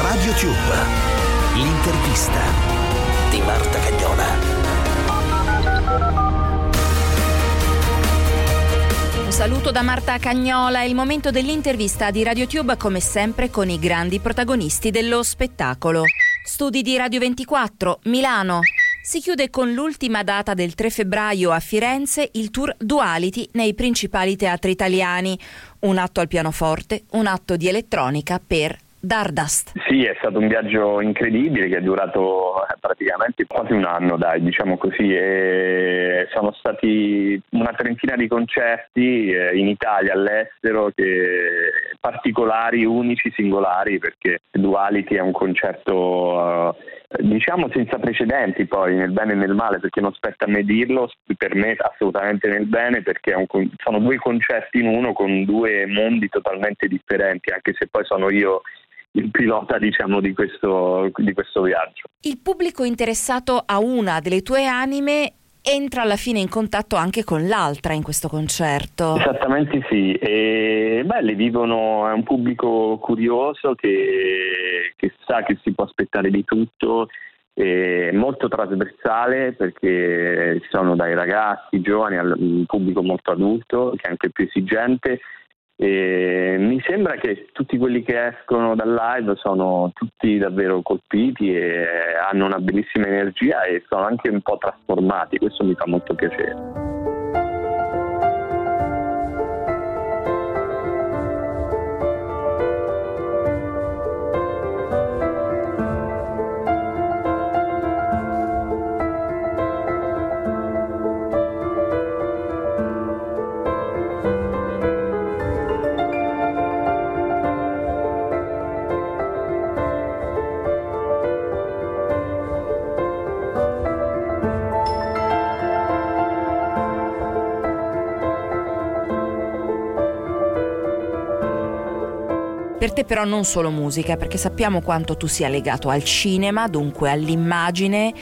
Radio Tube, l'intervista di Marta Cagnola. Saluto da Marta Cagnola, è il momento dell'intervista di RadioTube come sempre con i grandi protagonisti dello spettacolo. Studi di Radio 24, Milano. Si chiude con l'ultima data del 3 febbraio a Firenze il tour Duality nei principali teatri italiani. Un atto al pianoforte, un atto di elettronica per Dardust. Sì, è stato un viaggio incredibile che è durato eh, praticamente quasi un anno, dai, diciamo così, e sono stati una trentina di concerti eh, in Italia, all'estero, che particolari, unici, singolari, perché Duality è un concerto eh, diciamo senza precedenti poi nel bene e nel male perché non spetta a me dirlo per me assolutamente nel bene perché un, sono due concerti in uno con due mondi totalmente differenti anche se poi sono io il pilota diciamo di questo, di questo viaggio. Il pubblico interessato a una delle tue anime entra alla fine in contatto anche con l'altra in questo concerto. Esattamente sì, e beh, le vivono, è un pubblico curioso che, che sa che si può aspettare di tutto, è molto trasversale perché ci sono dai ragazzi giovani al pubblico molto adulto che è anche più esigente e mi sembra che tutti quelli che escono dal live sono tutti davvero colpiti e hanno una bellissima energia e sono anche un po' trasformati, questo mi fa molto piacere. Per te però non solo musica, perché sappiamo quanto tu sia legato al cinema, dunque all'immagine.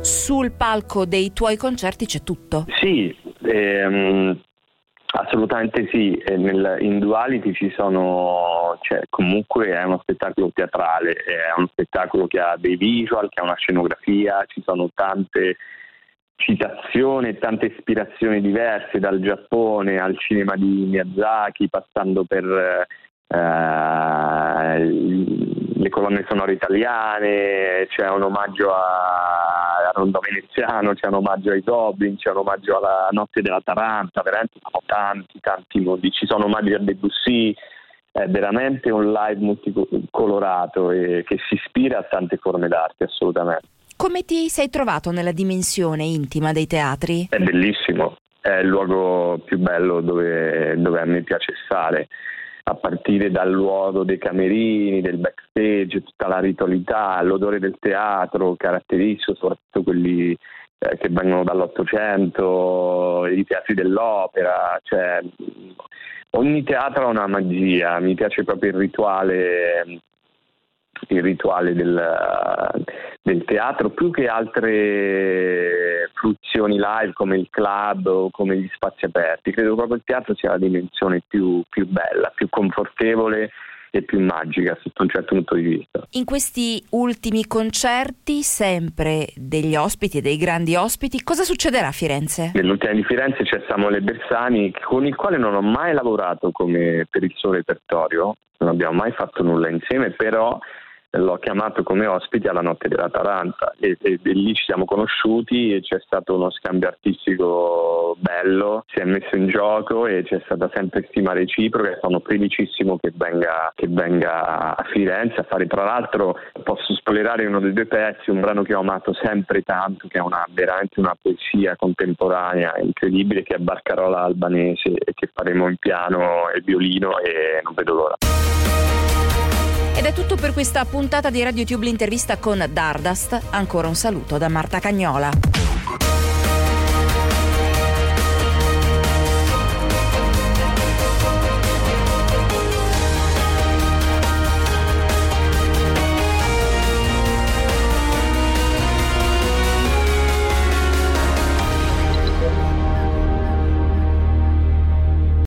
Sul palco dei tuoi concerti c'è tutto. Sì, ehm, assolutamente sì. Nel, in Duality ci sono, cioè, comunque è uno spettacolo teatrale, è uno spettacolo che ha dei visual, che ha una scenografia, ci sono tante citazioni, tante ispirazioni diverse dal Giappone al cinema di Miyazaki, passando per eh, colonne sonore italiane, c'è un omaggio a, a Rondo Veneziano, c'è un omaggio ai Goblin, c'è un omaggio alla Notte della Taranta, veramente sono tanti, tanti modi, ci sono omaggi a Debussy, è veramente un live multicolorato e che si ispira a tante forme d'arte, assolutamente. Come ti sei trovato nella dimensione intima dei teatri? È bellissimo, è il luogo più bello dove, dove a me piace stare a partire dal luogo dei camerini, del backstage, tutta la ritualità, l'odore del teatro caratteristico, soprattutto quelli eh, che vengono dall'Ottocento, i teatri dell'opera, cioè ogni teatro ha una magia, mi piace proprio il rituale il rituale del, del, teatro più che altre fruizioni live come il club o come gli spazi aperti. Credo proprio il teatro sia la dimensione più, più bella, più confortevole e più magica sotto un certo punto di vista. In questi ultimi concerti, sempre degli ospiti e dei grandi ospiti, cosa succederà a Firenze? Nell'ultima di Firenze c'è Samuele Bersani, con il quale non ho mai lavorato come per il suo repertorio, non abbiamo mai fatto nulla insieme, però l'ho chiamato come ospite alla Notte della Taranta e, e, e, lì ci siamo conosciuti e c'è stato uno scambio artistico bello, si è messo in gioco e c'è stata sempre stima reciproca e sono felicissimo che venga, che venga a Firenze a fare tra l'altro posso spoilerare uno dei due pezzi, un brano che ho amato sempre tanto che è una, veramente una poesia contemporanea incredibile che è Barcarola albanese e che faremo in piano e violino e non vedo l'ora. Ed è tutto per questa puntata di RadioTube l'intervista con Dardust. Ancora un saluto da Marta Cagnola.